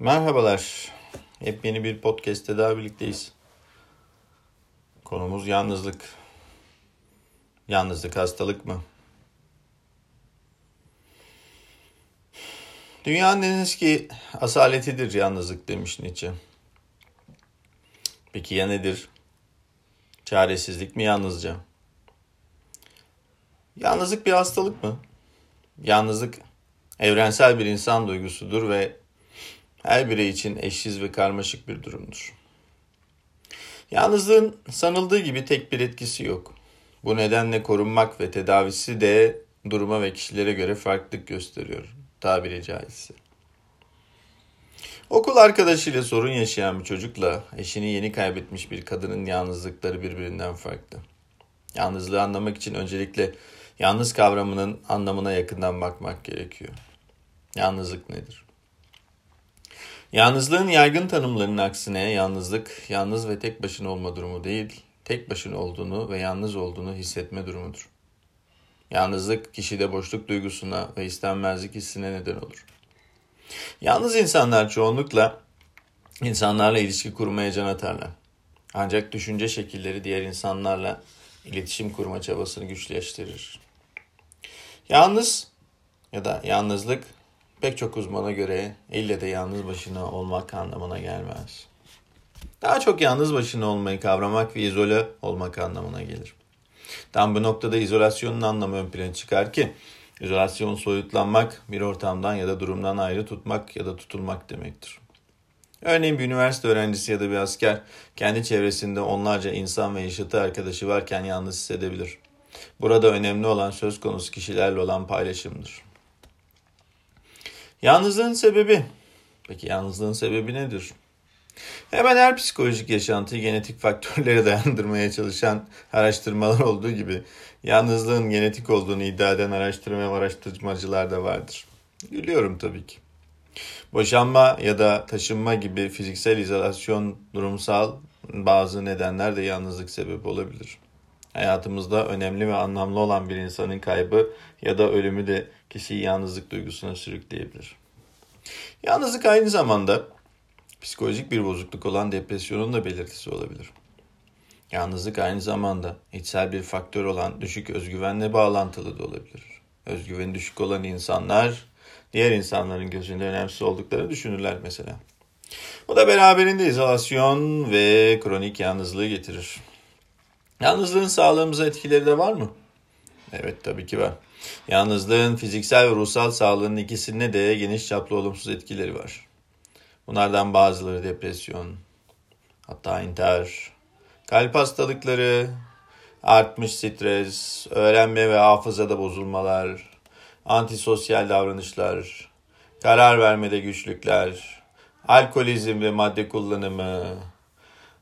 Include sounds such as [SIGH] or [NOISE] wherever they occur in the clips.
Merhabalar. Hep yeni bir podcast'te daha birlikteyiz. Konumuz yalnızlık. Yalnızlık hastalık mı? Dünyanın en eski asaletidir yalnızlık demiş Nietzsche. Peki ya nedir? Çaresizlik mi yalnızca? Yalnızlık bir hastalık mı? Yalnızlık evrensel bir insan duygusudur ve her birey için eşsiz ve karmaşık bir durumdur. Yalnızlığın sanıldığı gibi tek bir etkisi yok. Bu nedenle korunmak ve tedavisi de duruma ve kişilere göre farklılık gösteriyor tabiri caizse. Okul arkadaşıyla sorun yaşayan bir çocukla eşini yeni kaybetmiş bir kadının yalnızlıkları birbirinden farklı. Yalnızlığı anlamak için öncelikle yalnız kavramının anlamına yakından bakmak gerekiyor. Yalnızlık nedir? Yalnızlığın yaygın tanımlarının aksine yalnızlık, yalnız ve tek başına olma durumu değil, tek başına olduğunu ve yalnız olduğunu hissetme durumudur. Yalnızlık kişide boşluk duygusuna ve istenmezlik hissine neden olur. Yalnız insanlar çoğunlukla insanlarla ilişki kurmaya can atarlar. Ancak düşünce şekilleri diğer insanlarla iletişim kurma çabasını güçleştirir. Yalnız ya da yalnızlık pek çok uzmana göre ille de yalnız başına olmak anlamına gelmez. Daha çok yalnız başına olmayı kavramak ve izole olmak anlamına gelir. Tam bu noktada izolasyonun anlamı ön plana çıkar ki izolasyon soyutlanmak, bir ortamdan ya da durumdan ayrı tutmak ya da tutulmak demektir. Örneğin bir üniversite öğrencisi ya da bir asker kendi çevresinde onlarca insan ve yaşıtı arkadaşı varken yalnız hissedebilir. Burada önemli olan söz konusu kişilerle olan paylaşımdır. Yalnızlığın sebebi. Peki yalnızlığın sebebi nedir? Hemen her psikolojik yaşantıyı genetik faktörlere [LAUGHS] dayandırmaya çalışan araştırmalar olduğu gibi yalnızlığın genetik olduğunu iddia eden araştırma ve araştırmacılar da vardır. Gülüyorum tabii ki. Boşanma ya da taşınma gibi fiziksel izolasyon durumsal bazı nedenler de yalnızlık sebebi olabilir. Hayatımızda önemli ve anlamlı olan bir insanın kaybı ya da ölümü de kişiyi yalnızlık duygusuna sürükleyebilir. Yalnızlık aynı zamanda psikolojik bir bozukluk olan depresyonun da belirtisi olabilir. Yalnızlık aynı zamanda içsel bir faktör olan düşük özgüvenle bağlantılı da olabilir. Özgüveni düşük olan insanlar diğer insanların gözünde önemsiz olduklarını düşünürler mesela. Bu da beraberinde izolasyon ve kronik yalnızlığı getirir. Yalnızlığın sağlığımıza etkileri de var mı? Evet tabii ki var. Yalnızlığın fiziksel ve ruhsal sağlığının ikisinde de geniş çaplı olumsuz etkileri var. Bunlardan bazıları depresyon, hatta intihar, kalp hastalıkları, artmış stres, öğrenme ve hafızada bozulmalar, antisosyal davranışlar, karar vermede güçlükler, alkolizm ve madde kullanımı,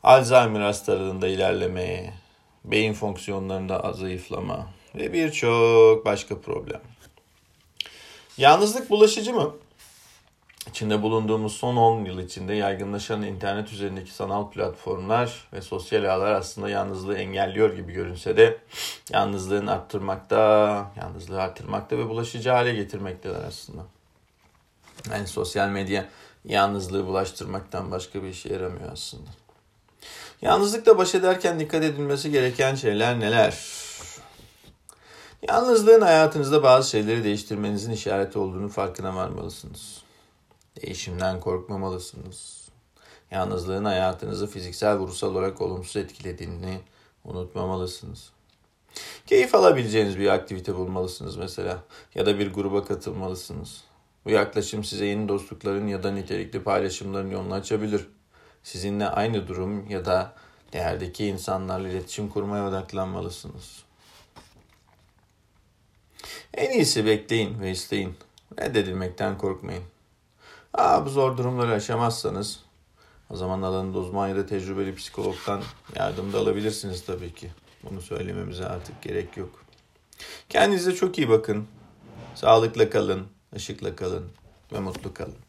Alzheimer hastalığında ilerleme, beyin fonksiyonlarında zayıflama ve birçok başka problem. Yalnızlık bulaşıcı mı? İçinde bulunduğumuz son 10 yıl içinde yaygınlaşan internet üzerindeki sanal platformlar ve sosyal ağlar aslında yalnızlığı engelliyor gibi görünse de yalnızlığın arttırmakta, yalnızlığı arttırmakta ve bulaşıcı hale getirmekteler aslında. Yani sosyal medya yalnızlığı bulaştırmaktan başka bir işe yaramıyor aslında. Yalnızlıkla baş ederken dikkat edilmesi gereken şeyler neler? Yalnızlığın hayatınızda bazı şeyleri değiştirmenizin işareti olduğunu farkına varmalısınız. Değişimden korkmamalısınız. Yalnızlığın hayatınızı fiziksel ve ruhsal olarak olumsuz etkilediğini unutmamalısınız. Keyif alabileceğiniz bir aktivite bulmalısınız mesela ya da bir gruba katılmalısınız. Bu yaklaşım size yeni dostlukların ya da nitelikli paylaşımların yolunu açabilir. Sizinle aynı durum ya da değerdeki insanlarla iletişim kurmaya odaklanmalısınız. En iyisi bekleyin ve isteyin. Reddedilmekten korkmayın. Aa, bu zor durumları aşamazsanız o zaman alanında uzman ya da tecrübeli psikologdan yardım da alabilirsiniz tabii ki. Bunu söylememize artık gerek yok. Kendinize çok iyi bakın. Sağlıkla kalın, ışıkla kalın ve mutlu kalın.